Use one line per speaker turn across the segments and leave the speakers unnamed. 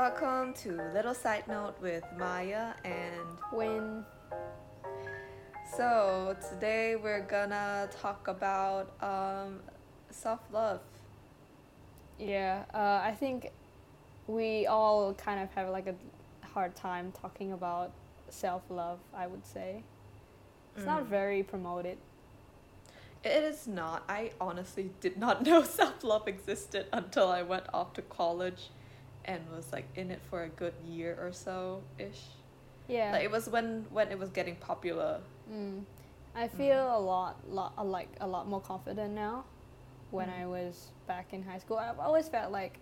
Welcome to Little Side Note with Maya and
Win
so today we're gonna talk about um, self-love.
yeah, uh, I think we all kind of have like a hard time talking about self love. I would say it's not
Mm.
very promoted.
It is not. I honestly did not know self-love existed until I went off to college and was like in it for a good year or so ish.
Yeah,
Like it was when when it was getting popular.
mm. I feel a lot, lot, like a lot more confident now. When
Mm.
I was back in high school, I've always felt like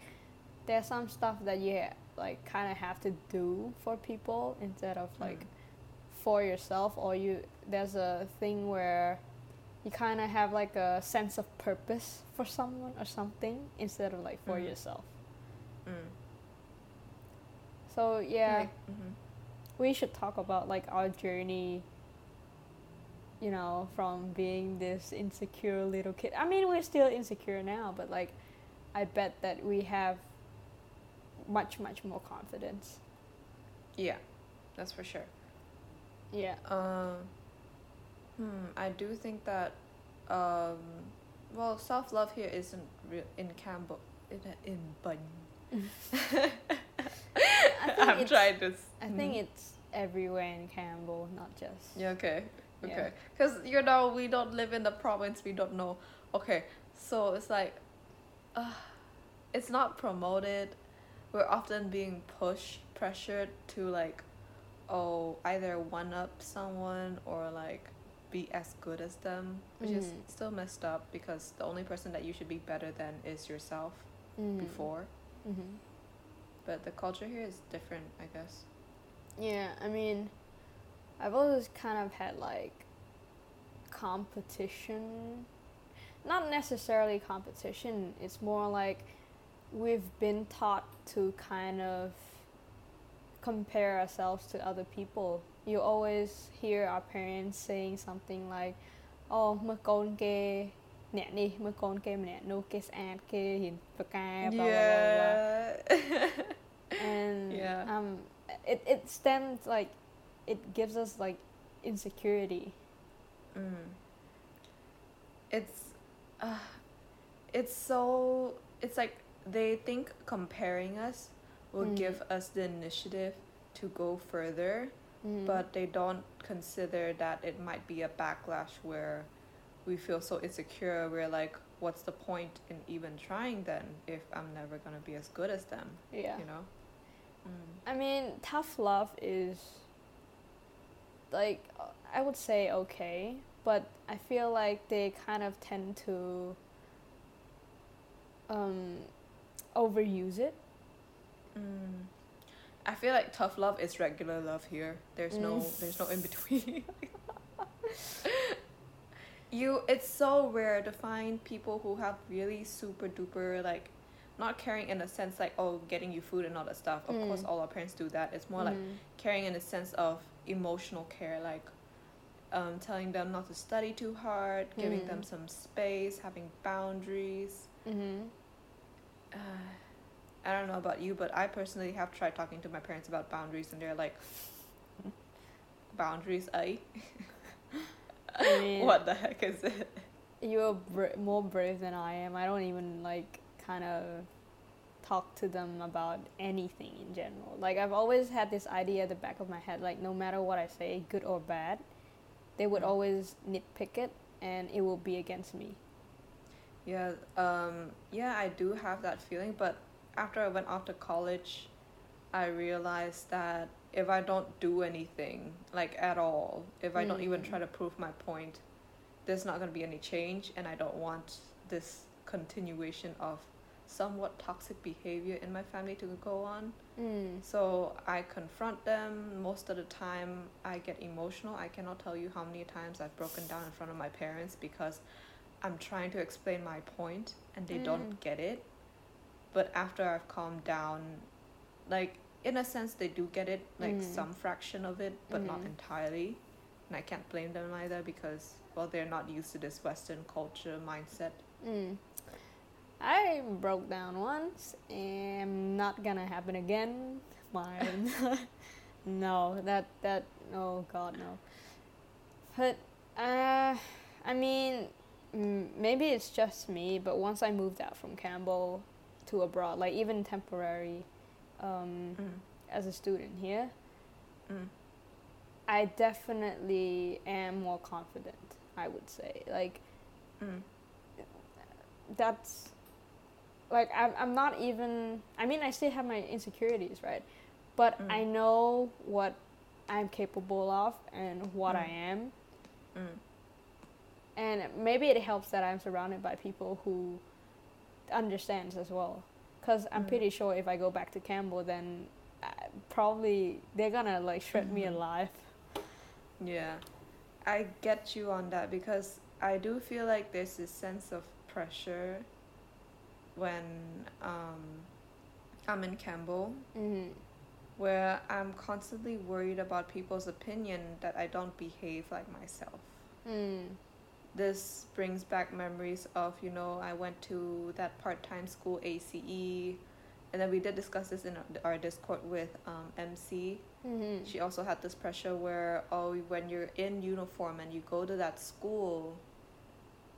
there's some stuff that you like kind of have to do for people instead of like
Mm.
for yourself or you there's a thing where you kind of have like a sense of purpose for someone or something instead of like for
Mhm.
yourself
Mm.
So yeah
Like, mhm.
we should talk about like our journey you know from being this insecure little kid i mean we're still insecure now but like i bet that we have much much more confidence
Yeah, that's for sure.
yeah
Um, hmm, I do think that, um, well, self love here isn't real in Cambo. In in Bun. I'm
it's-
trying to. s-
i think
mhm.
it's everywhere in cambo not just
Yeah. Okay. Okay. Because you know we don't live in the province. We don't know. Okay. So it's like, uh, it's not promoted. We're often being pushed, pressured to like, oh, either one up someone or like be as good as them, which is
Mhm.
still messed up because the only person that you should be better than is yourself
Mm.
before.
hmm
But the culture here is different, I guess.
Yeah, I mean, I've always kind of had like competition. Not necessarily competition, it's more like we've been taught to kind of compare ourselves to other people. You always hear our parents saying something like, "Oh, មើលកូនគេ អ្នកនេះមើលកូនគេម្នាក់នោះគេស្អាតគេហ៊ានប្រកែ blah, blah, blah, blah."
Yeah.
and
Yeah.
um it, it stems like it gives us like insecurity
Mm. It's, uh, it's so. It's like they think comparing us will
Mm.
give us the initiative to go further,
Mm.
but they don't consider that it might be a backlash where we feel so insecure. We're like, what's the point in even trying then if I'm never gonna be as good as them?
yeah
You know. Mm.
i mean tough love is like i would say okay but i feel like they kind of tend to um overuse it
Mm. I feel like tough love is regular love here. There's no there's no in between. you it's so rare to find people who have really super duper like not caring in a sense like oh getting you food and all that stuff. Of course
Mm.
all our parents do that. It's more like
Mm.
caring in a sense of emotional care like um, telling them not to study too hard, giving them
Mm.
some space, having boundaries.
Mhm.
Uh, I don't know about you, but I personally have tried talking to my parents about boundaries, and they're like, "Boundaries, eh?
I mean,
what the heck is it?"
you're bra- more brave than I am. I don't even like kind of talk to them about anything in general. Like I've always had this idea at the back of my head, like no matter what I say, good or bad, they would
Mm.
always nitpick it, and it will be against me.
Yeah, um, yeah, I do have that feeling, but after I went off to college, I realized that if I don't do anything, like at all, if I don't even
Mm.
try to prove my point, there's not gonna be any change, and I don't want this continuation of somewhat toxic behavior in my family to go on.
Mm.
So I confront them. Most of the time, I get emotional. I cannot tell you how many times I've broken down in front of my parents because I'm trying to explain my point and they
Mm.
don't get it. But after I've calmed down, like in a sense, they do get it, like
Mm.
some fraction of it, but not
Mhm.
entirely. And I can't blame them either because, well, they're not used to this Western culture mindset.
Mm. I broke down once, and not gonna happen again. My no, that that oh god no. But uh, I mean, mm, maybe it's just me. But once I moved out from Cambo to abroad, like even temporary, um,
Mm.
as a student here,
Mm.
I definitely am more confident. I would say like
Mm.
that's like I'm, I'm not even i mean i still have my insecurities right but
Mm.
i know what i'm capable of and what i
Mm.
am
Mm.
and maybe it helps that i'm surrounded by people who understands as well because i'm
Mm.
pretty sure if i go back to cambo then uh, probably they're gonna like shred me
Mhm.
alive
Yeah, I get you on that because I do feel like there's this sense of pressure when um, I'm in Cambo
mm-hmm.
where I'm constantly worried about people's opinion that I don't behave like myself.
mm.
This brings back memories of, you know, I went to that part time school, ACE, and then we did discuss this in our, Discord with um, MC.
Mm-hmm.
she also had this pressure where oh when you're in uniform and you go to that school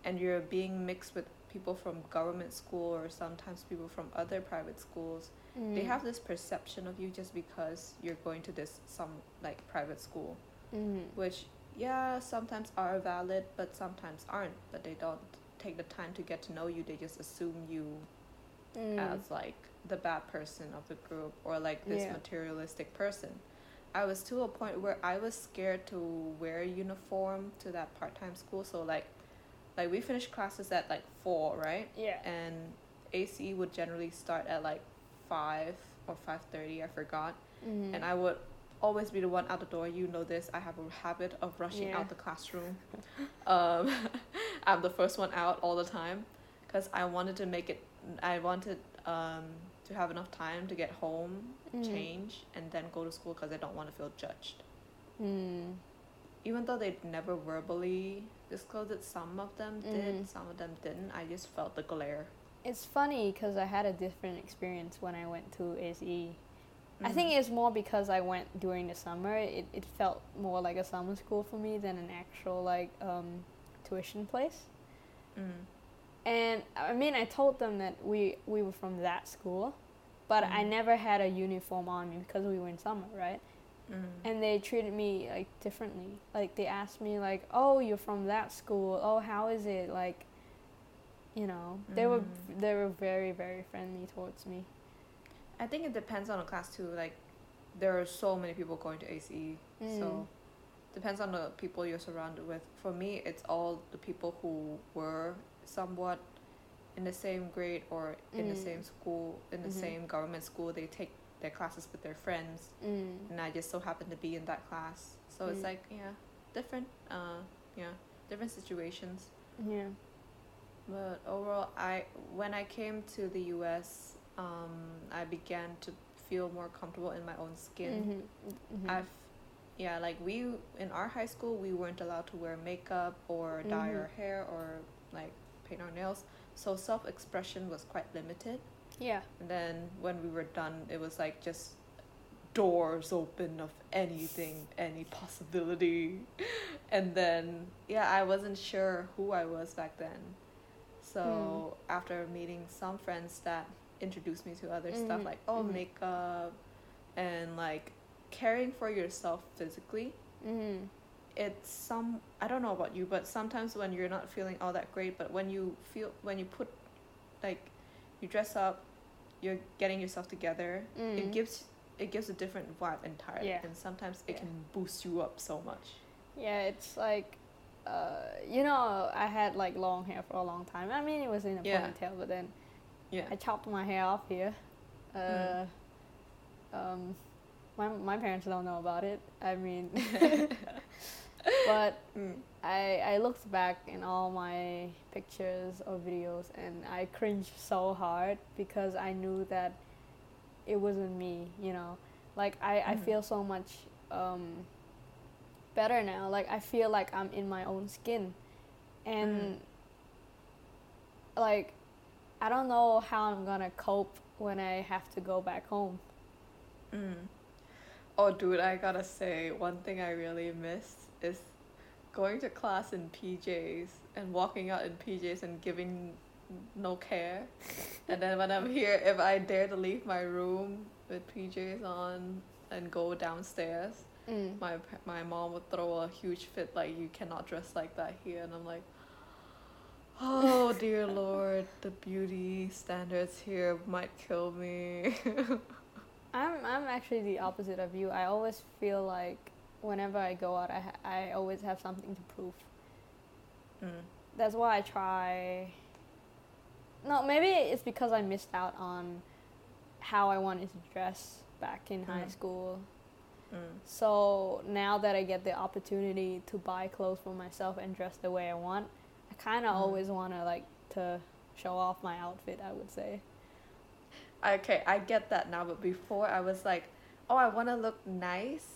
and you're being mixed with people from government school or sometimes people from other private schools they
Mm.
have this perception of you just because you're going to this some like private school
mm-hmm.
which yeah sometimes are valid but sometimes aren't but they don't take the time to get to know you they just assume you
mm.
as like the bad person of the group or like this
Yeah.
materialistic person. I was to a point where I was scared to wear a uniform to that part time school. So like like we finished classes at like four, right?
yeah
And ACE would generally start at like five or five thirty, I forgot.
mm.
And I would always be the one out the door. You know this. I have a habit of rushing
Yeah.
out the classroom. um, I'm the first one out all the time because I wanted to make it. I wanted um, to have enough time to get home,
Mm.
change, and then go to school because I don't want to feel judged.
Mm.
Even though they never verbally disclosed it, some of them did,
Mhm.
some of them didn't. I just felt the glare.
It's funny because I had a different experience when I went to ACE. I think it's more because I went during the summer. It, it felt more like a summer school for me than an actual like um, tuition place.
Mm.
And I mean, I told them that we we were from that school, but I
Mhm.
never had a uniform on me because we were in summer, right?
Mm.
And they treated me like differently. Like they asked me like, "Oh, you're from that school. Oh, how is it?" Like, you know, they were
Mm.
they were very very friendly towards me.
I think it depends on the class too. Like, there are so many people going to ACE, so
Mm.
depends on the people you're surrounded with. For me, it's all the people who were somewhat in the same grade or in the
Mm.
same school, in the
Mhm.
same government school. They take their classes with their friends,
Mm.
and I just so happen to be in that class. So it's
Mm.
like yeah, different. Uh, yeah, different situations.
Yeah.
But overall, I when I came to the U.S., um, I began to feel more comfortable in my own skin.
Mhm. Mhm.
I've, yeah, like we in our high school, we weren't allowed to wear makeup or dye our
Mhm.
hair or like paint our nails, so self expression was quite limited.
yeah.
And then when we were done, it was like just doors open of anything, any possibility. And then, yeah, I wasn't sure who I was back then. So after meeting some friends that introduced me to other stuff
Mhm,
like, oh,
mhm.
makeup and like caring for yourself physically,
Mhm.
it's some I don't know about you, but sometimes when you're not feeling all that great, but when you feel when you put like you dress up, you're getting yourself together, it
Mm.
gives it gives a different vibe entirely,
Yeah.
and sometimes it
Yeah.
can boost you up so much.
Yeah, it's like, uh, you know, I had like long hair for a long time. I mean, it was in a
Yeah.
ponytail, but then
Yeah.
I chopped my hair off here. Uh, um, my my parents don't know about it. I mean, but
Mm.
I I looked back in all my pictures or videos and I cringed so hard because I knew that it wasn't me, you know. Like I, I
Mhm.
feel so much um, better now. Like I feel like I'm in my own skin. And
Mhm.
like I don't know how I'm gonna cope when I have to go back home.
Mm. Oh, dude, I gotta say, one thing I really miss is going to class in PJs and walking out in PJs and giving no care. and then when I'm here, if I dare to leave my room with PJs on and go downstairs,
Mm.
my my mom would throw a huge fit like you cannot dress like that here, and I'm like. Oh dear lord, the beauty standards here might kill me.
I'm I'm actually the opposite of you. I always feel like whenever I go out, I ha- I always have something to prove.
mm.
That's why I try. No, maybe it's because I missed out on how I wanted to dress back in high
Mm.
school.
Mm.
So now that I get the opportunity to buy clothes for myself and dress the way I want, I kind of
Mm.
always want to like to show off my outfit. I would say.
Okay, I get that now, but before I was like, oh, I want to look nice,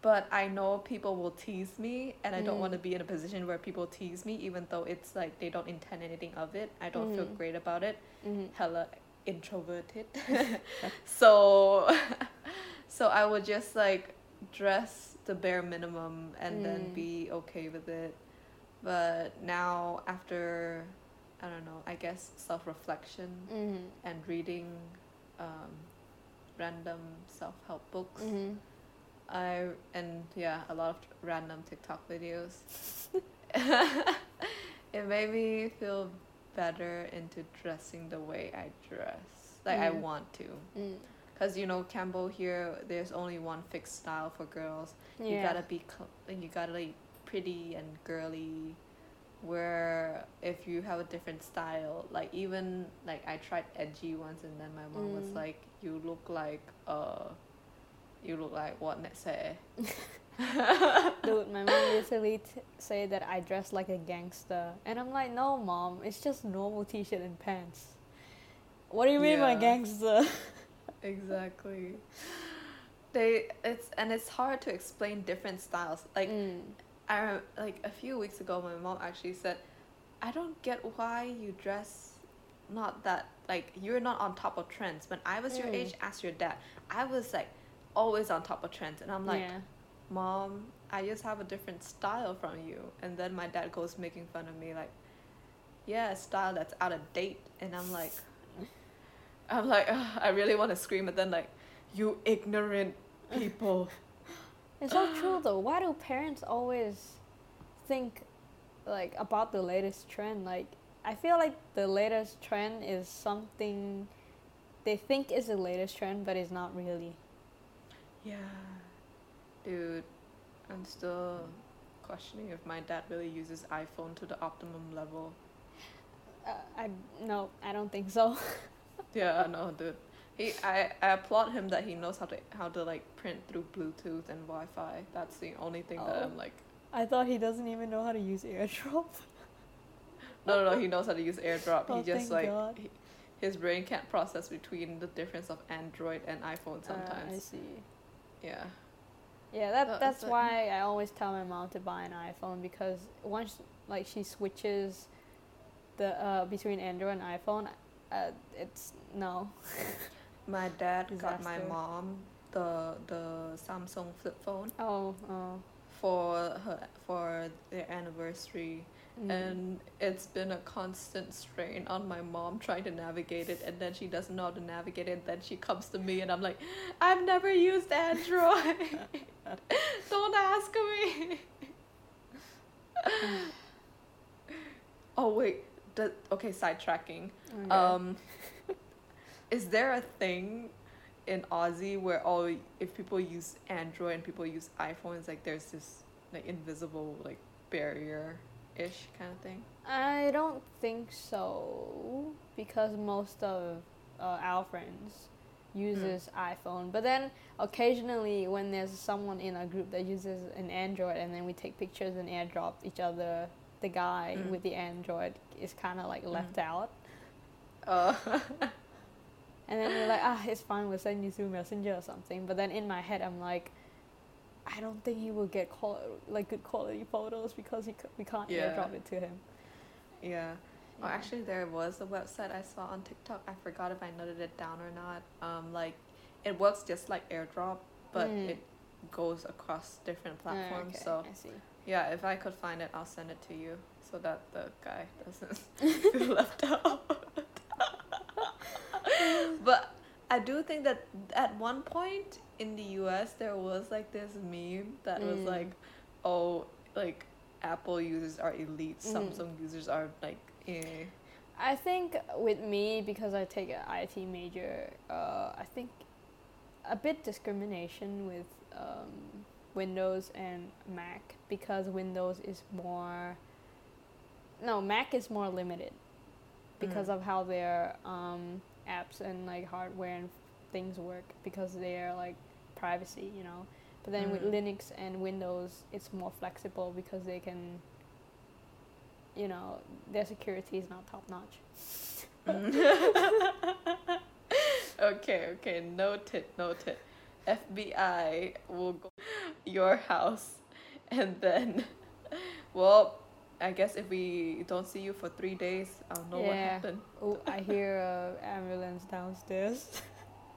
but I know people will tease me, and I don't
Mm.
want to be in a position where people tease me, even though it's like they don't intend anything of it. I don't feel
Mhm.
great about it.
hmm
Hella introverted. so, so I would just like dress the bare minimum and then
Mm.
be okay with it. But now, after, I don't know, I guess self reflection
hmm
and reading um, random self help books.
hmm
I and yeah, a lot of random TikTok videos. it made me feel better into dressing the way I dress, like I
Mm.
want to.
Mm.
Cause you know Cambo here, there's only one fixed style for girls.
Yeah.
You gotta be, you gotta like pretty and girly. Where if you have a different style, like even like I tried edgy once, and then my mom was
Mm.
like, "You look like uh, you look like what net say."
Dude, my mom literally t- say that I dress like a gangster, and I'm like, no, mom, it's just normal t-shirt and pants. What do you mean by gangster?
exactly. They it's and it's hard to explain different styles. Like
Mm.
I rem- like a few weeks ago, my mom actually said, "I don't get why you dress not that like you're not on top of trends." When I was your
Mm.
age, ask your dad. I was like always on top of trends, and I'm like,
yeah.
"Mom, I just have a different style from you." And then my dad goes making fun of me like, "Yeah, style that's out of date," and I'm like, I'm like, I really want to scream, but then like, you ignorant people.
It's so true though. Why do parents always think like about the latest trend? Like I feel like the latest trend is something they think is the latest trend, but it's not really.
Yeah. Dude, I'm still questioning if my dad really uses iPhone to the optimum level.
Uh, I no, I don't think so.
Yeah, no, dude. He, I, I applaud him that he knows how to how to like print through Bluetooth and Wi-Fi. That's the only thing that
Oh.
I'm like.
I thought he doesn't even know how to use AirDrop.
No, no, no. He knows how to use AirDrop.
Oh,
he just
thank
like
God.
he, his brain can't process between the difference of Android and iPhone
Uh, I
sometimes.
see.
yeah.
Yeah, that
So
that's
like-
why I always tell my mom to buy an iPhone because once like she switches the uh between Android and iPhone, uh, it's no.
My dad got my mom the the Samsung flip phone
Oh, oh.
for her for their anniversary.
Mm.
and it's been a constant strain on my mom trying to navigate it. And then she doesn't know how to navigate it. Then she comes to me and i'm like i've never used android. Don't ask me. Oh wait. The, okay sidetracking.
Okay.
um is there a thing in aussie where all if people use android and people use iphones like there's this like invisible like barrier ish kind of thing
I don't think so because most of uh, our friends uses iPhone. But then occasionally when there's someone in a group that uses an Android and then we take pictures and airdrop each other, the guy
Mm.
with the Android is kind of like left out.
uh
And then we're like, ah, it's fine. We'll send you through Messenger or something. But then in my head, I'm like, I don't think he will get qual- like good quality photos because he c- we can't
Yeah.
airdrop it to him.
yeah Oh, actually, there was a website I saw on TikTok. I forgot if I noted it down or not. Um, like, it works just like AirDrop, but
Mm.
it goes across different platforms.
okay,
So
I see.
yeah, if I could find it, I'll send it to you so that the guy doesn't feel left out. but I do think that at one point in the U.S. there was like this meme that was
Mm.
like, oh, like Apple users are elite,
Mm.
Samsung users are like, eh.
I think with me because I take an IT major, uh, I think a bit discrimination with um, Windows and Mac because Windows is more. No, Mac is more limited because
Mm.
of how their um, apps and like hardware and things work because they're like privacy, you know. But then with
Mm.
Linux and Windows, it's more flexible because they can, you know, their security is not top notch.
okay, okay, noted, noted. FBI will go your house, and then, well, I guess if we don't see you for three days, I'll know what happened.
Oh, I hear an ambulance downstairs.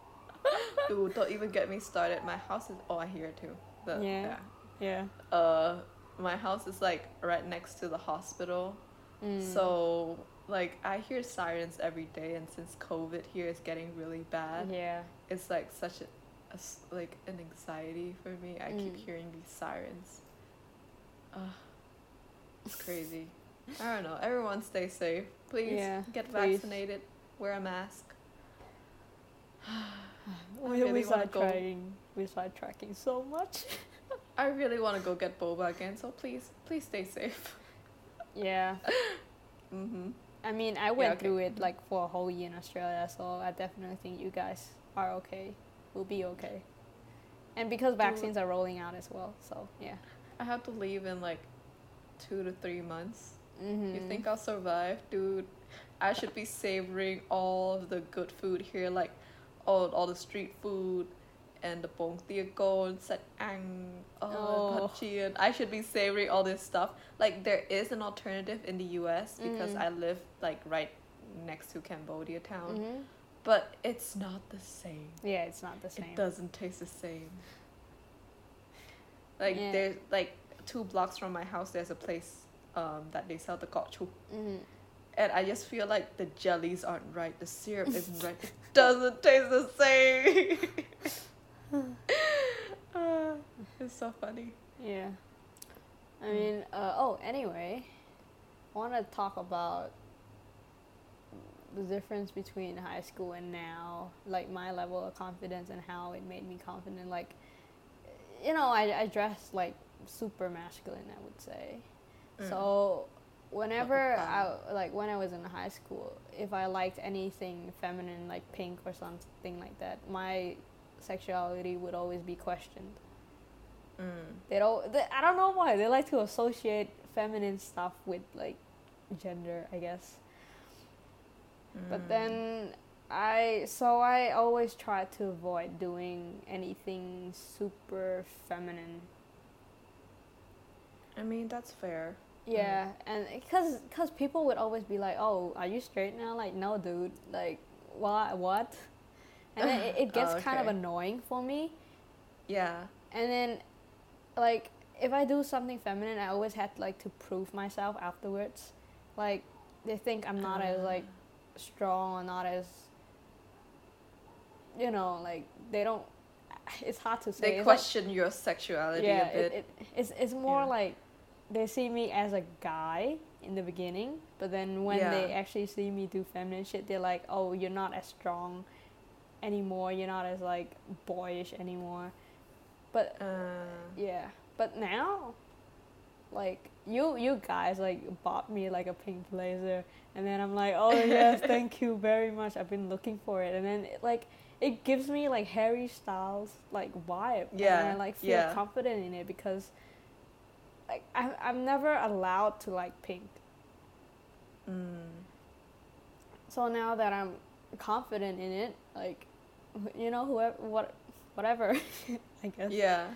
Ooh, don't even get me started. My house is. Oh, I hear it too. The,
Yeah. Yeah.
yeah. Uh, my house is like right next to the hospital,
Mm.
so like I hear sirens every day, and since COVID here is getting really bad.
Yeah.
it's like such a like an anxiety for me. I keep
Mm.
hearing these sirens. Ugh, it's crazy. I don't know. Everyone stay safe. Please
Yeah,
get
please.
vaccinated. Wear a mask.
We,
really
we
wanna
start tracking. We start tracking so much.
I really want to go get boba again. So please, please stay safe.
yeah.
Mhm.
I mean, I went
okay.
through it like for a whole year in Australia, so I definitely think you guys are okay. We'll be okay. And because vaccines are rolling out as well, so yeah.
I have to leave in like two to three months.
Mm-hmm.
You think I'll survive, dude? I should be savoring all of the good food here, like all all the street food and the bong tia kon, sat ang, oh,
Oh.
I should be savoring all this stuff. Like there is an alternative in the U.S. because
Mm.
I live like right next to Cambodia town,
hmm
but it's not the same.
Yeah, it's not the same.
It doesn't taste the same. Like
Yeah.
there's like two blocks from my house. There's a place um, that they sell the gok chu
hmm
and I just feel like the jellies aren't right, the syrup isn't right, it doesn't taste the same. Ah, it's so funny.
Yeah. I
Mm.
mean, uh, oh, anyway, I want to talk about the difference between high school and now, like my level of confidence and how it made me confident. Like, you know, I, I dress like super masculine, I would say.
Mm.
So, whenever I, like, when I was in high school, if I liked anything feminine, like pink or something like that, my sexuality would always be questioned.
Mm.
They don't. They, I don't know why they like to associate feminine stuff with like gender. I guess. But
Mm.
then I so I always try to avoid doing anything super feminine.
I mean, that's fair.
Yeah, and because cause people would always be like, "Oh, are you straight now?" Like, no, dude. Like, what? What? And then it, it gets
Oh,
kind of annoying for me.
Yeah.
And then, like, if I do something feminine, I always had like to prove myself afterwards. Like, they think I'm not as ah. like strong or not as, you know, like they don't. It's hard to say.
They
It's like-
question your sexuality
yeah,
a bit.
it, it, it's it's more
Yeah.
like they see me as a guy in the beginning, but then when they actually see me do feminine shit, they're like, "Oh, you're not as strong anymore. You're not as like boyish anymore." But
uh,
yeah, but now, like you, you guys like bought me like a pink blazer, and then I'm like, oh yes, thank you very much. I've been looking for it, and then it, like it gives me like Harry Styles like vibe, and
Yeah,
I like feel
yeah.
confident in it because like I'm I'm never allowed to like pink.
mm.
So now that I'm confident in it, like you know whoever what whatever, I guess.
Yeah.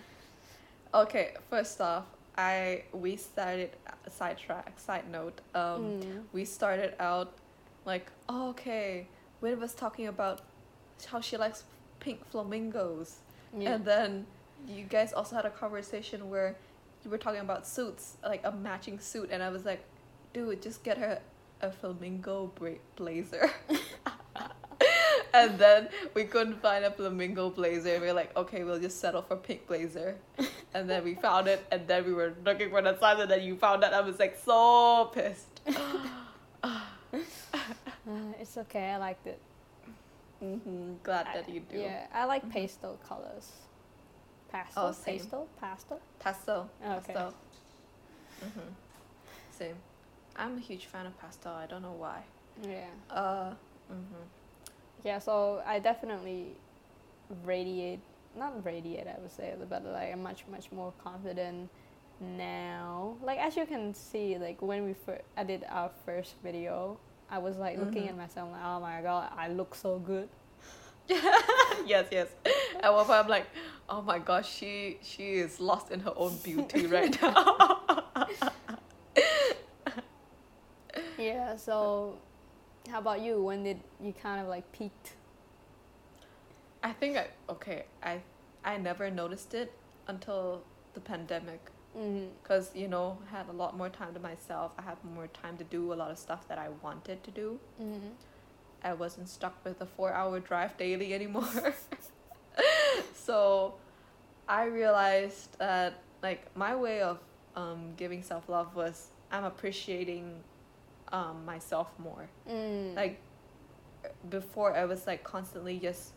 Okay, first off, I we started sidetrack side note. Um,
Mm.
we started out like oh, okay. Win was talking about how she likes pink flamingos,
Yeah.
and then you guys also had a conversation where you were talking about suits, like a matching suit, and I was like, dude, just get her a flamingo bra- blazer. and then we couldn't find a flamingo blazer, and we were like, okay, we'll just settle for pink blazer. and then we found it, and then we were looking for the size, and then you found that. I was like so pissed.
Uh, it's okay. I liked it.
hmm Glad that you do.
Yeah, I like pastel colors. Pastel,
Oh, same.
pastel, pastel.
Pastel.
Oh, okay.
Pastel. hmm Same. I'm a huge fan of pastel. I don't know why.
Yeah.
Uh. hmm
Yeah. So I definitely radiate, not radiate, I would say, but like I'm much much more confident now. Like as you can see, like when we fir- I did our first video, I was like looking
Mhm.
at myself like, oh my god, I look so good.
yes, yes. At one point, I'm like, oh my gosh, she she is lost in her own beauty right now.
Yeah. So, how about you? When did you kind of like peaked?
I think I okay. I I never noticed it until the pandemic,
Mm-hmm.
cause you know I had a lot more time to myself. I had more time to do a lot of stuff that I wanted to do.
Mm-hmm.
I wasn't stuck with a four hour drive daily anymore. so I realized that like my way of um, giving self love was I'm appreciating um, myself more.
Mm.
Like before I was like constantly just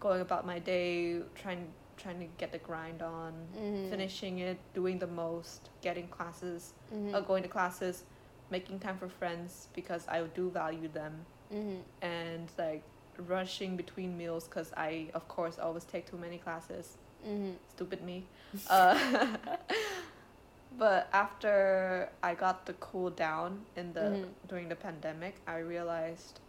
going about my day trying trying to get the grind on,
Mhm.
finishing it, doing the most, getting classes,
Mhm.
uh, going to classes, making time for friends because I do value them
Mhm.
and like rushing between meals because I, of course, always take too many classes.
Mhm.
Stupid me. uh, but after I got the cool down in the
Mhm.
during the pandemic, I realized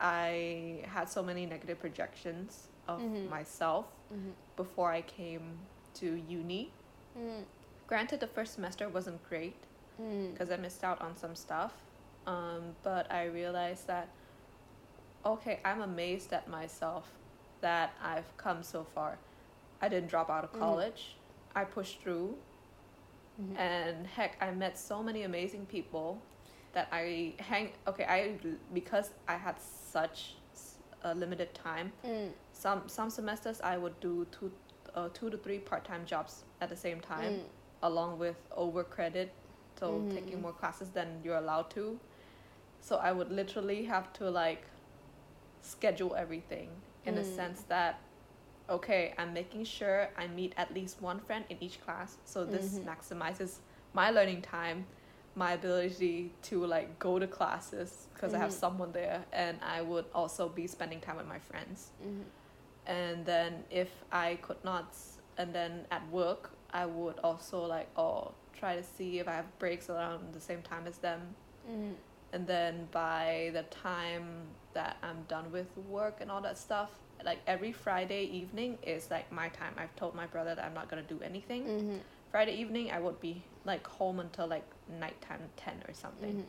I had so many negative projections of
Mhm.
myself
Mhm.
before I came to uni.
Mhm.
Granted, the first semester wasn't great, because I missed out on some stuff. Um, but I realized that, okay, I'm amazed at myself that I've come so far. I didn't drop out of
Mhm.
college. I pushed through,
Mhm.
and heck, I met so many amazing people that I hang. Okay, I because I had such a limited time.
Mm.
Some some semesters I would do two, uh, two to three part time jobs at the same time
Mm.
along with over credit so
Mhm,
taking more classes than you're allowed to so i would literally have to like schedule everything in a
Mm.
sense that okay i'm making sure i meet at least one friend in each class so this
Mhm.
maximizes my learning time my ability to like go to classes because i have
Mhm.
someone there and i would also be spending time with my friends
Mhm.
and then if I could not, and then at work I would also like oh try to see if I have breaks around the same time as them,
Mhm.
And then by the time that I'm done with work and all that stuff, like every Friday evening is like my time. I've told my brother that I'm not gonna do anything.
Mhm.
Friday evening I would be like home until like nighttime ten or something
Mhm.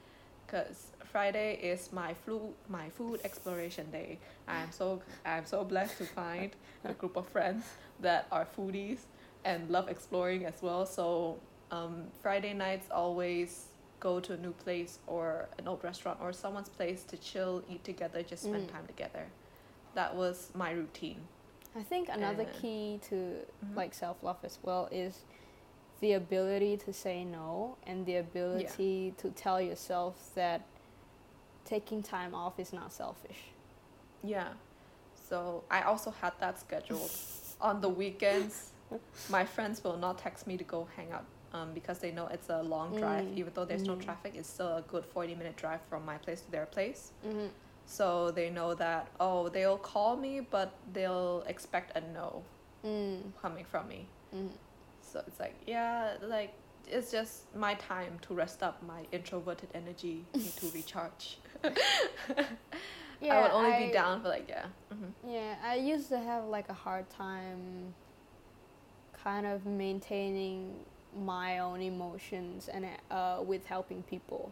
because Friday is my flu my food exploration day. I'm so I'm so blessed to find a group of friends that are foodies and love exploring as well. So um, Friday nights always go to a new place or an old restaurant or someone's place to chill, eat together, just spend
Mm.
time together. That was my routine.
I think another
Uh,
key to
Mhm.
like self love as well is the ability to say no and the ability to tell yourself that taking time off is not selfish.
Yeah. So I also had that scheduled. On the weekends, my friends will not text me to go hang out um, because they know it's a long drive.
Mm.
Even though there's no
Mhm.
traffic, it's still a good 40 minute drive from my place to their place.
Mm-hmm.
So they know that, oh, they'll call me, but they'll expect a no
Mm.
coming from me.
Mm.
So it's like, yeah, like, it's just my time to rest up. My introverted energy need to recharge.
Yeah,
I would only
I-
be down for like, yeah. hmm
Yeah, I used to have like a hard time kind of maintaining my own emotions and uh, with helping people.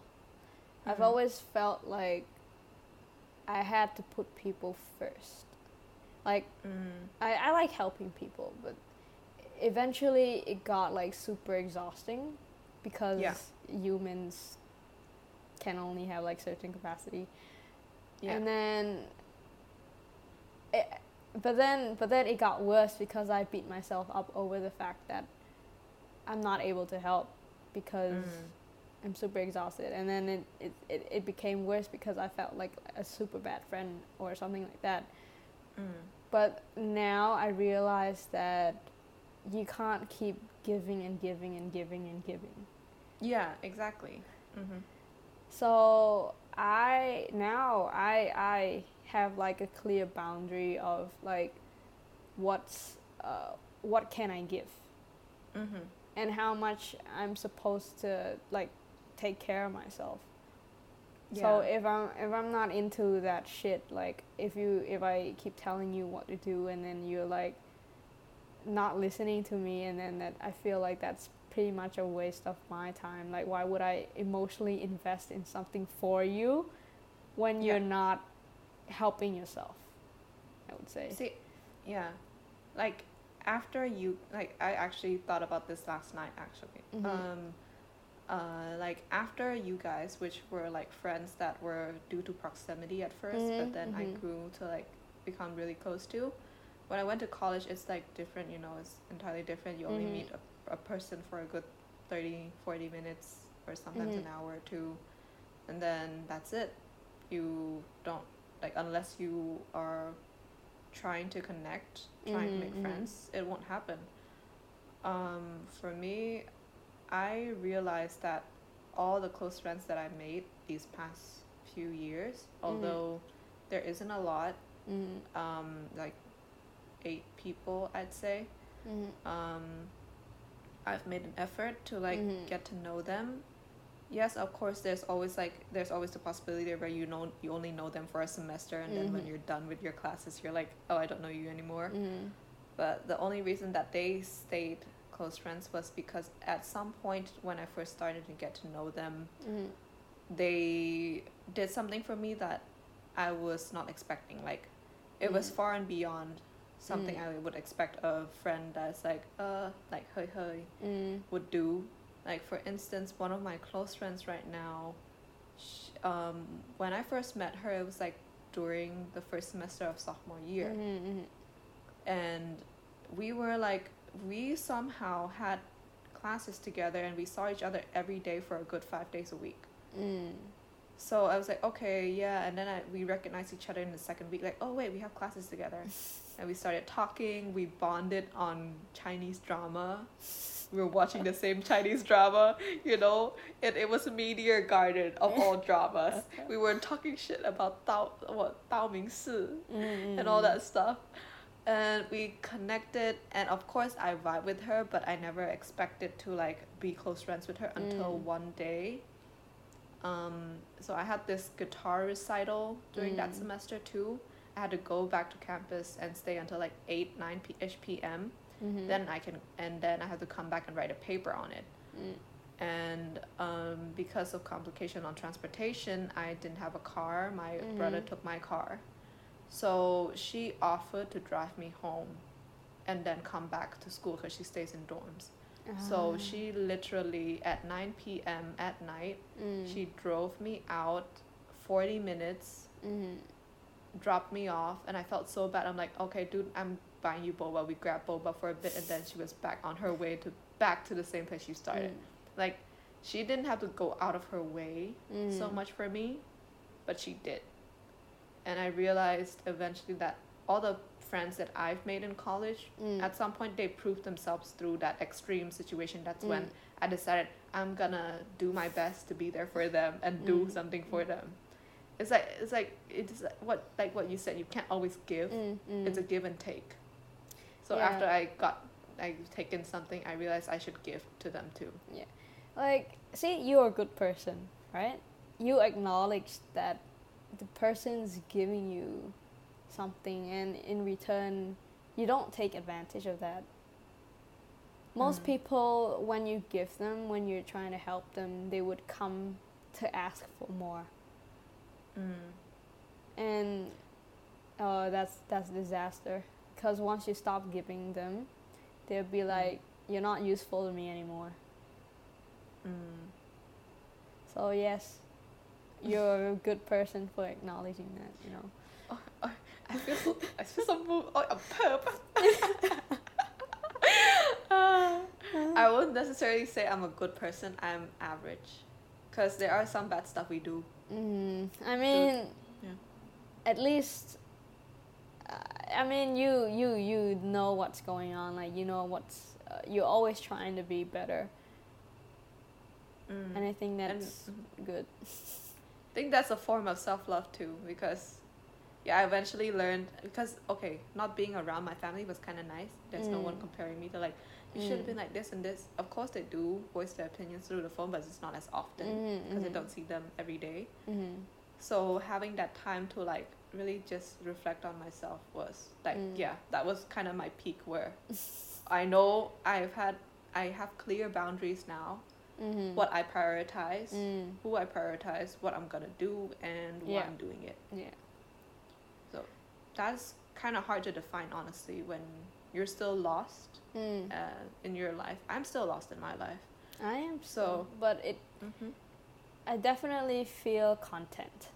I've
Mhm.
always felt like I had to put people first. Like
Mm.
I, I like helping people, but eventually it got like super exhausting because
Yeah.
humans can only have like certain capacity.
Yeah.
And then it, but then but then it got worse because I beat myself up over the fact that I'm not able to help because
Mm.
I'm super exhausted and then it, it, it, it became worse because I felt like a super bad friend or something like that.
Mm.
But now I realize that you can't keep giving and giving and giving and giving.
Yeah, exactly. Mm-hmm.
So I now I I have like a clear boundary of like what's uh, what can I give
Mm-hmm.
And how much I'm supposed to like take care of myself. So if I'm if I'm not into that shit, like if you if I keep telling you what to do and then you're like not listening to me and then that I feel like that's pretty much a waste of my time. Like why would I emotionally invest in something for you when
Yeah.
you're not helping yourself? I would say.
See, yeah, like after you, like I actually thought about this last night. Actually,
Mhm.
um, uh, like after you guys, which were like friends that were due to proximity at 1st
Mhm,
but then I
mhm.
grew to like become really close to. When I went to college, it's like different. You know, it's entirely different. You only
Mhm.
meet a, a person for a good 30, 40 minutes, or sometimes an hour or two, and then that's it. You don't like unless you are trying to connect, trying
Mhm,
to make
mhm.
friends, it won't happen. Um, for me, I realized that all the close friends that I made these past few years, although there isn't a lot,
Mm,
um, like eight people, I'd say,
mm,
um, I've made an effort to like get to know them. Yes, of course. There's always like there's always the possibility where you know you only know them for a semester, and then when
Mhm.
you're done with your classes, you're like, oh, I don't know you anymore.
mm,
But the only reason that they stayed close friends was because at some point when I first started to get to know them,
mm,
they did something for me that I was not expecting. Like, it was
Mm.
far and beyond something
Mm.
I would expect a friend that's like, uh, like, hey, hey, would do. Like, for instance, one of my close friends right now, sh um, when I first met her, it was like during the first semester of sophomore year.
mm, mm,
And we were like, we somehow had classes together and we saw each other every day for a good five days a week.
mm,
So I was like, okay, yeah. And then I, we recognized each other in the second week, like, oh, wait, we have classes together. and we started talking. We bonded on Chinese drama. We were watching the same Chinese drama, you know. It, it was Meteor Garden of all dramas. We were talking shit about Dao, what, Dao Ming Si
mm,
and all that stuff. And we connected, and of course, I vibe with her, but I never expected to like be close friends with her until
Mm.
one day. Um, so I had this guitar recital during that
Mm.
semester too. I had to go back to campus and stay until like eight, nine p- ish p.m.
mhm,
Then I can, and then I had to come back and write a paper on it.
mm,
And um, because of complication on transportation, I didn't have a car. My brother
Mhm.
took my car. So she offered to drive me home and then come back to school because she stays in dorms. So
Ah,
she literally, at 9 p.m. at night,
mm,
she drove me out 40 minutes,
mm,
dropped me off, and I felt so bad. I'm like, okay, dude, I'm buying you boba. We grabbed boba for a bit, and then she was back on her way to back to the same place she started. Like, she didn't have to go out of her way
mm,
so
mm,
much for me, but she did. And I realized eventually that all the friends that I've made in college,
mm,
at some point they proved themselves through that extreme situation. That's when
mm,
I decided I'm gonna do my best to be there for them and do
Mm.
something for them. It's like it's like it's like what like what you said. You can't always give.
mm, mm.
It's a give and take. So
Yeah.
after I got I taken something, I realized I should give to them too. Yeah.
Like say you're a good person right you acknowledge that the person's giving you something and in return you don't take advantage of that most
Mm.
people when you give them when you're trying to help them they would come to ask for more
Mm.
and oh, that's that's disaster because once you stop giving them they'll be like you're not useful to me anymore
Mm.
so yes you're a good person for acknowledging that you know
I feel so. I feel so moved. Oh, I'm perp. Uh, I won't necessarily say I'm a good person. I'm average, because there are some bad stuff we do.
mm, i mean
Yeah.
at least i mean you you you know what's going on like you know what's uh, you're always trying to be better
Mm.
and i think
And-
that's good
I think that's a form of self love too, because yeah, I eventually learned because okay, not being around my family was kind of nice. There's no one
Mm.
comparing me to like you should have
Mm.
been like this and this. Of course, they do voice their opinions through the phone, but it's not as often because I
mhm.
don't see them every day.
Mhm.
So having that time to like really just reflect on myself was like
Mm.
yeah, that was kind of my peak where I know I've had I have clear boundaries now.
Mhm.
What I prioritize,
Mm.
who I prioritize, what I'm gonna do, and why I'm doing it.
Yeah.
So that's kind of hard to define honestly when you're still lost
Mm.
uh, in your life. I'm still lost in my life.
I am
So-
so, but it.
Mm-hmm.
I definitely feel content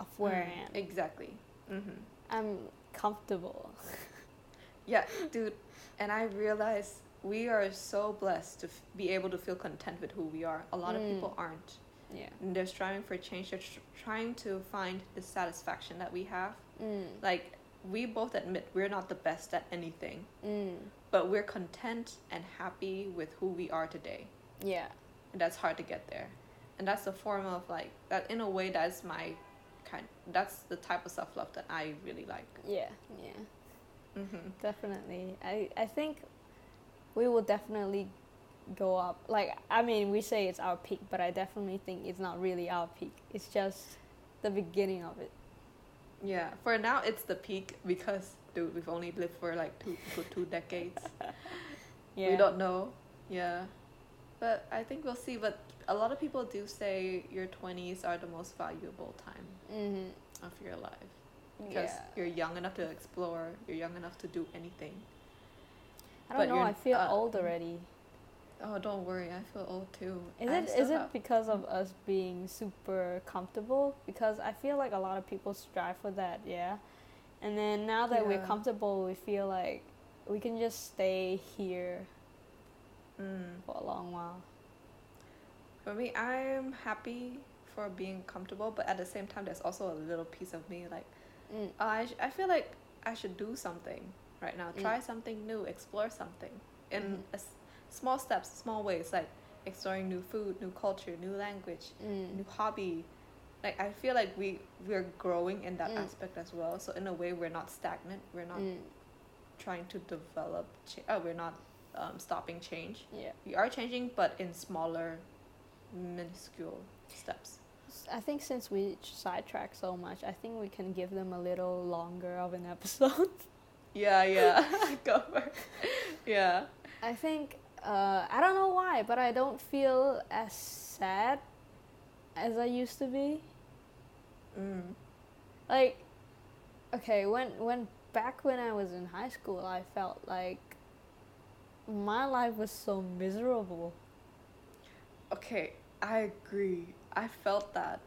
of where I am.
Exactly. Mm-hmm.
I'm comfortable.
Yeah, dude. And I realize we are so blessed to f- be able to feel content with who we are. A lot of
Mm.
people aren't.
Yeah.
And they're striving for change. They're tr- trying to find the satisfaction that we have.
Mm.
Like, we both admit we're not the best at anything,
Mm.
but we're content and happy with who we are today.
Yeah.
And that's hard to get there. And that's a form of, like, that in a way, that's my kind, that's the type of self love that I really like.
Yeah. Yeah.
Mm-hmm.
Definitely. I I think we will definitely go up. Like I mean, we say it's our peak, but I definitely think it's not really our peak. It's just the beginning of it.
Yeah, for now it's the peak because dude, we've only lived for like two for two decades.
Yeah.
We don't know. Yeah. But I think we'll see. But a lot of people do say your twenties are the most valuable time
Mhm.
of your life because
Yeah.
you're young enough to explore. You're young enough to do anything.
I don't
but
know. I feel
uh,
old already.
Oh, don't worry. I feel old too.
Is it is it because of us being super comfortable? Because I feel like a lot of people strive for that, yeah. And then now that we're comfortable, we feel like we can just stay here
Mm.
for a long while.
For me, I'm happy for being comfortable, but at the same time, there's also a little piece of me like.
Mm.
I, sh- I feel like I should do something right now.
Mm.
Try something new, explore something in
Mhm.
a s- small steps, small ways, like exploring new food, new culture, new language,
Mm.
new hobby. Like I feel like we we're growing in that
Mm.
aspect as well. So in a way, we're not stagnant. We're not
Mm.
trying to develop. Cha- oh, we're not um, stopping change.
Yeah.
We are changing, but in smaller, minuscule steps.
I think since we sidetrack so much, I think we can give them a little longer of an episode.
Yeah, yeah. Go for it. Yeah.
I think uh, I don't know why, but I don't feel as sad as I used to be.
Mm.
Like, okay, when when back when I was in high school, I felt like my life was so miserable.
Okay, I agree. I felt that.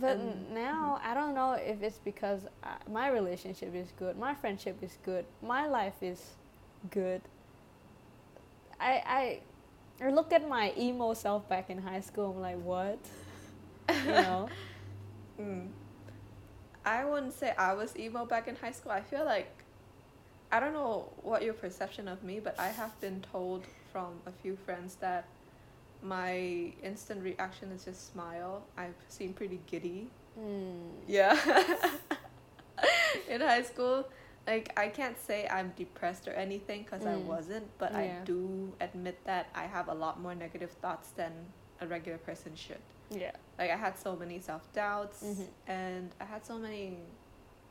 But
And-
now I don't know if it's because I, my relationship is good, my friendship is good, my life is good. I I I look at my emo self back in high school. I'm like, what? You know?
Mm. I wouldn't say I was emo back in high school. I feel like I don't know what your perception of me, but I have been told from a few friends that my instant reaction is just smile. I seem pretty giddy.
Mm.
Yeah. in high school, like I can't say I'm depressed or anything because I
Mm.
wasn't, but I do admit that I have a lot more negative thoughts than a regular person should.
Yeah.
Like I had so many self doubts
Mhm.
and I had so many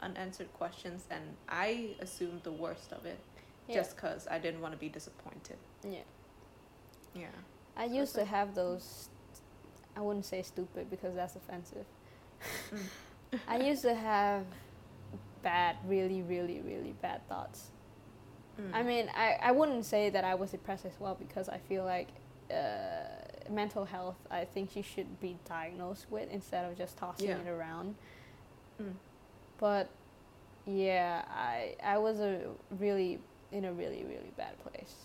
unanswered questions and I assumed the worst of it.
Yeah.
just because I didn't want to be disappointed.
yeah.
Yeah.
I
So
used to have those. I wouldn't say stupid because that's offensive.
Mm.
I used to have bad, really, really, really bad thoughts.
Mm.
I mean, I, I wouldn't say that I was depressed as well because I feel like uh, mental health, I think you should be diagnosed with instead of just tossing
Yeah.
it around.
Mm.
But yeah, I I was a really in a really really bad place.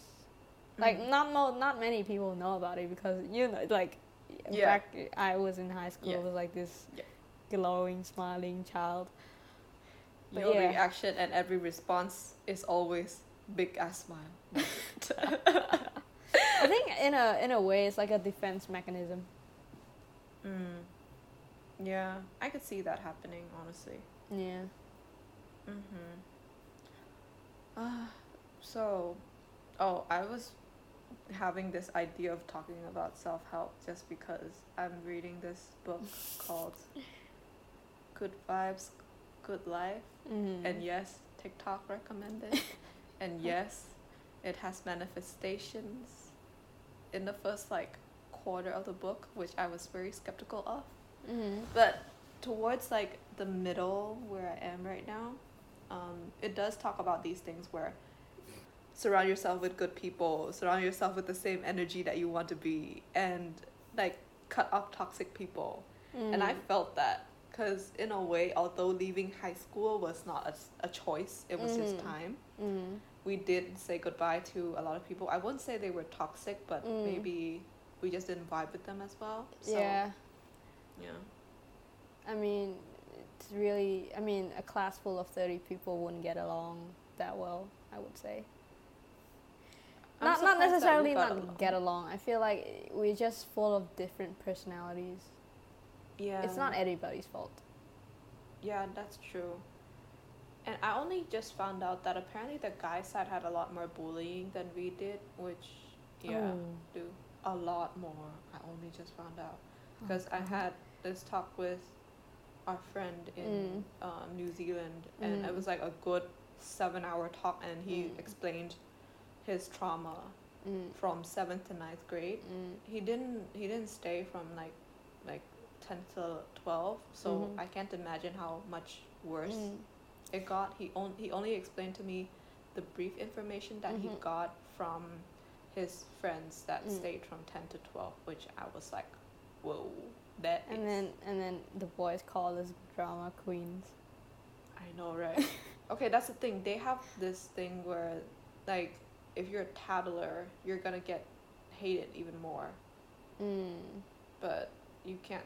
Like
Mm.
not mo- not many people know about it because you know like
Yeah.
back I was in high school
Yeah.
I was like this
Yeah.
glowing smiling child. but
Your
yeah.
reaction and every response is always big ass smile.
I think in a in a way it's like a defense mechanism.
Mm. Yeah, I could see that happening, honestly.
Yeah.
Mm-hmm. Uh, so, oh, I was having this idea of talking about self help just because I'm reading this book called Good Vibes, Good Life.
Mm.
And yes, TikTok recommended. and yes, it has manifestations in the first like quarter of the book, which I was very skeptical of.
Mm.
But towards like the middle where I am right now, um, it does talk about these things where surround yourself with good people, surround yourself with the same energy that you want to be, and like cut off toxic people. And I
Mm.
felt that because in a way, although leaving high school was not a choice, it was just
Mm.
time.
Mm.
We did say goodbye to a lot of people. I wouldn't say they were toxic, but
Mm.
maybe we just didn't vibe with them as well. So,
yeah.
Yeah.
I mean, it's really. I mean, a class full of thirty people wouldn't get along that well. I would say.
I'm
not not
surprised that we
necessarily not
along.
get along. I feel like we're just full of different personalities.
Yeah.
It's not anybody's fault.
Yeah, that's true. And I only just found out that apparently the guy side had a lot more bullying than we did, which yeah,
Oh.
do a lot more. I only just found out
Oh,
because I had this talk with our friend in um, New Zealand, and it
Mm.
was like a good seven-hour talk, and he
Mm.
explained his trauma
Mm.
from seventh to ninth grade.
Mm.
He didn't he didn't stay from like like ten to twelve, so
Mhm.
I can't imagine how much worse
Mm.
it got. He on, he only explained to me the brief information that he
Mhm.
got from his friends that
Mm.
stayed from ten to twelve, which I was like, whoa, that
And
is-
then and then the boys call us drama queens.
I know, right? okay, that's the thing. They have this thing where, like, if you're a tattler, you're gonna get hated even more.
Mm.
but you can't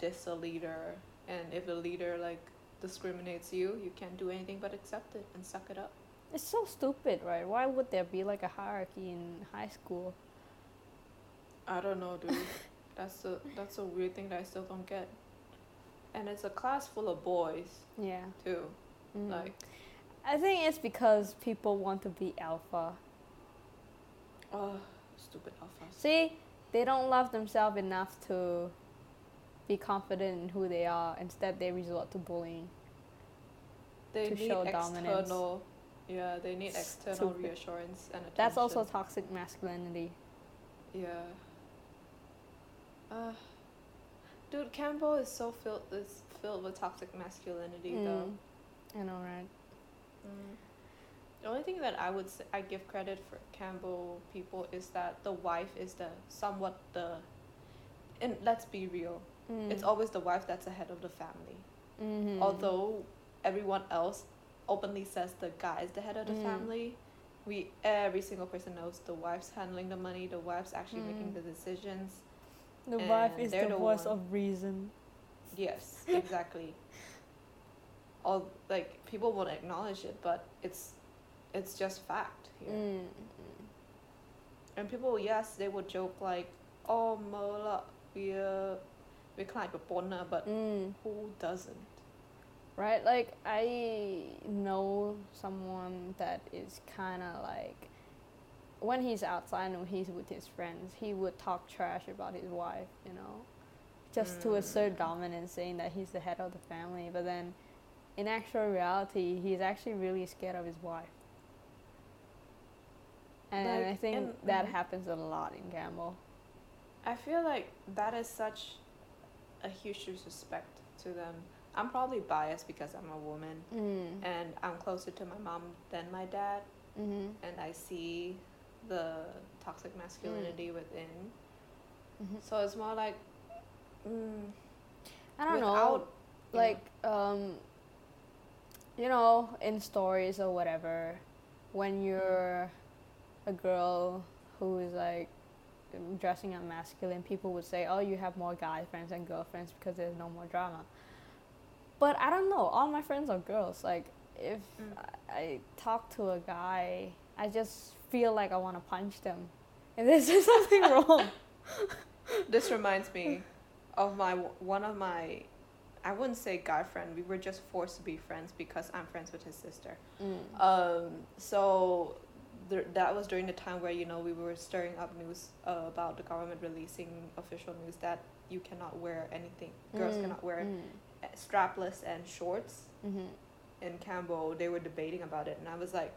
diss a leader and if a leader like discriminates you you can't do anything but accept it and suck it up
It's so stupid, right? Why would there be like a hierarchy in high school?
i don't know dude that's a that's a weird thing that i still don't get and it's a class full of boys
Yeah.
too
Mm.
like
I think it's because people want to be alpha.
oh stupid alphas
See, they don't love themselves enough to be confident in who they are. Instead, they resort to bullying.
they
to
need
show dominance.
external yeah they need external
Stupid.
reassurance and attention
That's also toxic masculinity.
Yeah. Uh, dude, Cambo is so filled is filled with toxic masculinity though.
Mm. I know, right?
Mm. The only thing that I would say, I give credit for Cambo people is that the wife is the somewhat the, and let's be real,
Mm.
it's always the wife that's the head of the family.
Mhm.
Although everyone else openly says the guy is the head of the
Mm.
family, we every single person knows the wife's handling the money, the wife's actually making
Mm.
the decisions.
The wife is the
the
voice
one-
of reason.
Yes, exactly. All like people won't acknowledge it, but it's it's just fact here.
Mm.
And people, yes, they would joke like, "Oh, Mola, we uh, we climb a corner," but
Mm.
who doesn't?
Right? Like, I know someone that is kind of like, when he's outside and he's with his friends, he would talk trash about his wife, you know? Just to assert
Mm.
dominance, saying that he's the head of the family. But then, in actual reality, he's actually really scared of his wife. and
Like,
I think
and-
that
mhm.
happens a lot in Cambo.
I feel like that is such a huge disrespect to them. I'm probably biased because I'm a woman
Mm.
and I'm closer to my mom than my dad,
Mm-hmm.
and I see the toxic masculinity within.
Mm-hmm.
So it's more like, mm,
I don't know.
without, know-
like um you know in stories or whatever when you're a girl who is like dressing up masculine people would say oh you have more guy friends and girlfriends because there's no more drama but i don't know all my friends are girls like if
Mm.
I, I talk to a guy i just feel like i want to punch them if there's just something wrong
This reminds me of my one of my I wouldn't say guy friend. We were just forced to be friends because I'm friends with his sister.
Mm.
Um, so th- that was during the time where you know we were stirring up news uh, about the government releasing official news that you cannot wear anything. Girls
Mm,
cannot wear
mm,
strapless and shorts
mhm.
in Cambo. They were debating about it, and I was like,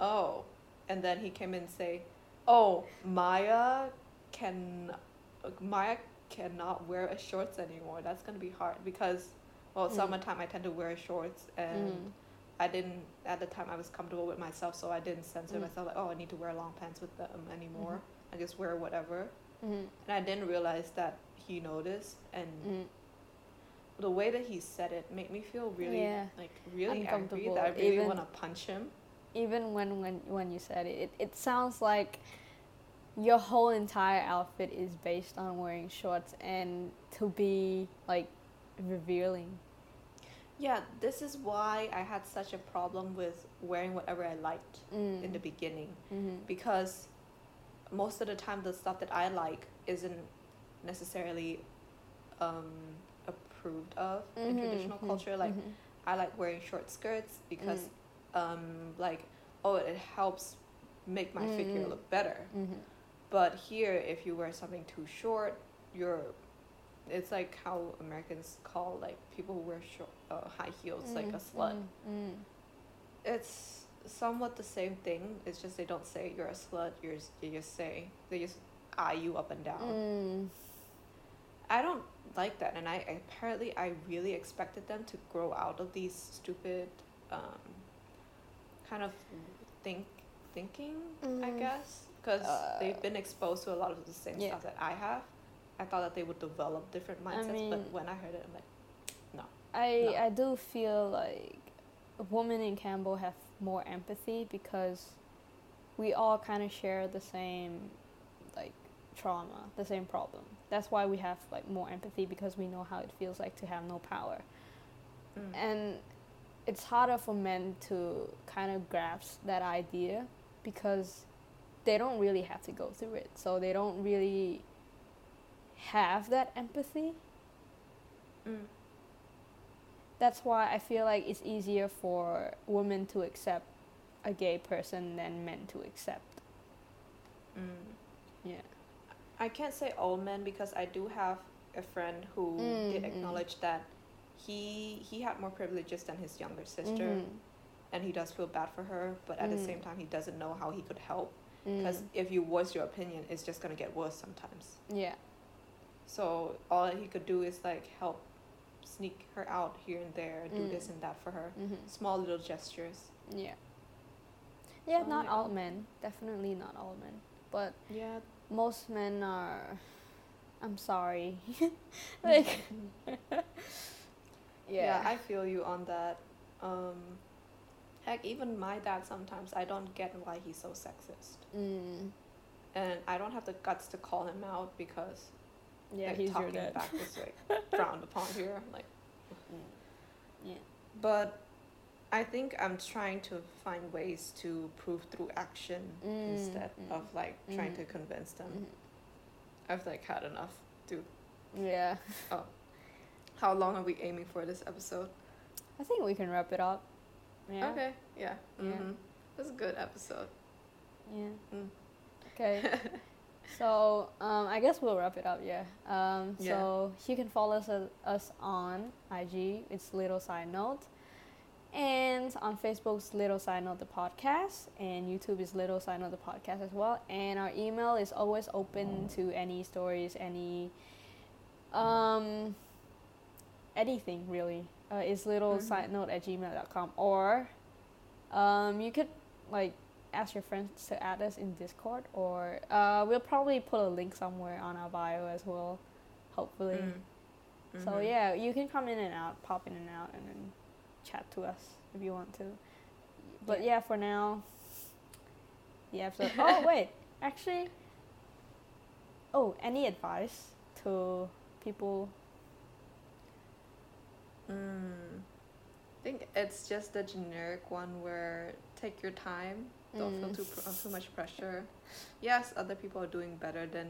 oh. And then he came in and say, oh, Maya can, Maya cannot wear a shorts anymore. That's gonna be hard because, well,
Mm.
summertime I tend to wear shorts and.
Mm.
I didn't at the time I was comfortable with myself, so I didn't censor
Mm.
myself like, oh, I need to wear long pants with them anymore.
Mhm.
I just wear whatever,
Mhm.
and I didn't realize that he noticed, and
Mm.
the way that he said it made me feel really
Yeah.
like really angry that I really want to punch him.
Even when when when you said it, it, it sounds like your whole entire outfit is based on wearing shorts and to be like revealing.
Yeah, this is why I had such a problem with wearing whatever I liked
Mm.
in the beginning
mm-hmm.
because most of the time the stuff that I like isn't necessarily um, approved of in
Mm-hmm,
traditional culture. Like I like wearing short skirts because um like oh it helps make my figure
Mm.
look better.
hmm
But here if you wear something too short, you're it's like how Americans call like people who wear short uh, high heels like a slut.
Mm.
It's somewhat the same thing. It's just they don't say you're a slut. You're you just say they just eye you up and down.
Mm.
I don't like that, and I apparently I really expected them to grow out of these stupid, um, kind of think thinking. I
Mm.
guess because they've
Uh,
been exposed to a lot of the same
yeah.
stuff that I have. I thought that they would develop different mindsets, but
mean-
when I heard it, I'm like,
I
No.
I do feel like women in Cambo have more empathy because we all kind of share the same like trauma, the same problem. That's why we have like more empathy because we know how it feels like to have no power.
mm,
And it's harder for men to kind of grasp that idea because they don't really have to go through it. So they don't really have that empathy.
mm,
That's why I feel like it's easier for women to accept a gay person than men to accept.
mm.
Yeah.
I can't say all men because I do have a friend who
Mm,
did
mm.
acknowledge that he he had more privileges than his younger sister,
Mhm.
and he does feel bad for her. But at the
Mm.
same time, he doesn't know how he could help
Mm.
because if you voice your opinion, it's just gonna get worse sometimes.
yeah.
So all he could do is like help sneak her out here and there, do
Mm.
this and that for her.
hmm
Small little gestures.
Yeah. Yeah,
So,
not
yeah.
all men. Definitely not all men. But
Yeah.
most men are. I'm sorry. like. yeah.
yeah. I feel you on that. Um, heck, even my dad sometimes I don't get why he's so sexist.
mm,
and I don't have the guts to call him out because
yeah,
like,
he's your
talking
dad.
back is like frowned upon here. Like,
Yeah.
but I think I'm trying to find ways to prove through action
Mm,
instead
mm,
of like trying
mhm.
to convince them.
Mhm.
I've like had enough.
To Yeah.
How long are we aiming for this episode?
I think we can wrap it up. Yeah.
Okay. Yeah.
Yeah.
hmm It was a good episode.
Yeah.
Mm.
Okay. so um, I guess we'll wrap it up. Yeah. Um,
Yeah.
So you can follow us, us on IG. It's little side note, And on Facebook's Little Side Note the podcast, and YouTube is Little Side Note the podcast as well. And our email is always open to any stories, any, um, anything really. Uh, it's little
Mhm.
side note at gmail.com. Or, um, you could like ask your friends to add us in Discord, or uh, we'll probably put a link somewhere on our bio as well, hopefully.
Mm.
So
Mhm.
yeah, you can come in and out, pop in and out, and then chat to us if you want to. But
Yeah.
yeah, for now, the episode. oh wait, actually. Oh, any advice to people?
Mm. I think it's just the generic one where take your time. Don't feel
Mm.
too pr- too much pressure. Yes, other people are doing better than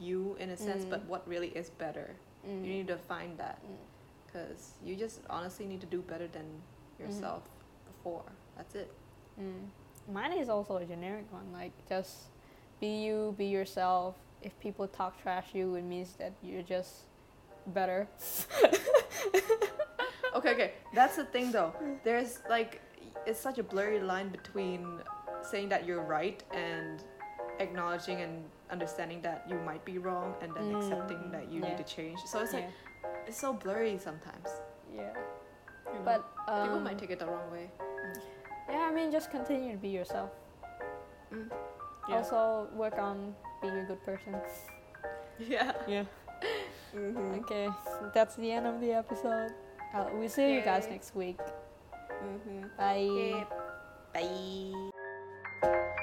you in a sense,
Mm.
but what really is better?
Mm.
You need to find that
Mm.
because you just honestly need to do better than yourself before. That's it.
Mm. Mine is also a generic one. Like just be you, be yourself. If people talk trash you, it means that you're just better.
Okay, okay. That's the thing though. There's like it's such a blurry line between saying that you're right and acknowledging and understanding that you might be wrong and then
Mm,
accepting that you
yeah.
need to change. So it's
yeah.
like it's so blurry sometimes.
yeah.
you know?
But um,
people might take it the wrong way.
yeah, I mean, just continue to be yourself.
Mm. Yeah.
Also, work on being a good person.
yeah.
Yeah.
Mm-hmm.
Okay, that's the end of the episode. Uh, we'll see you guys next week.
Mm-hmm.
Bye.
Bye.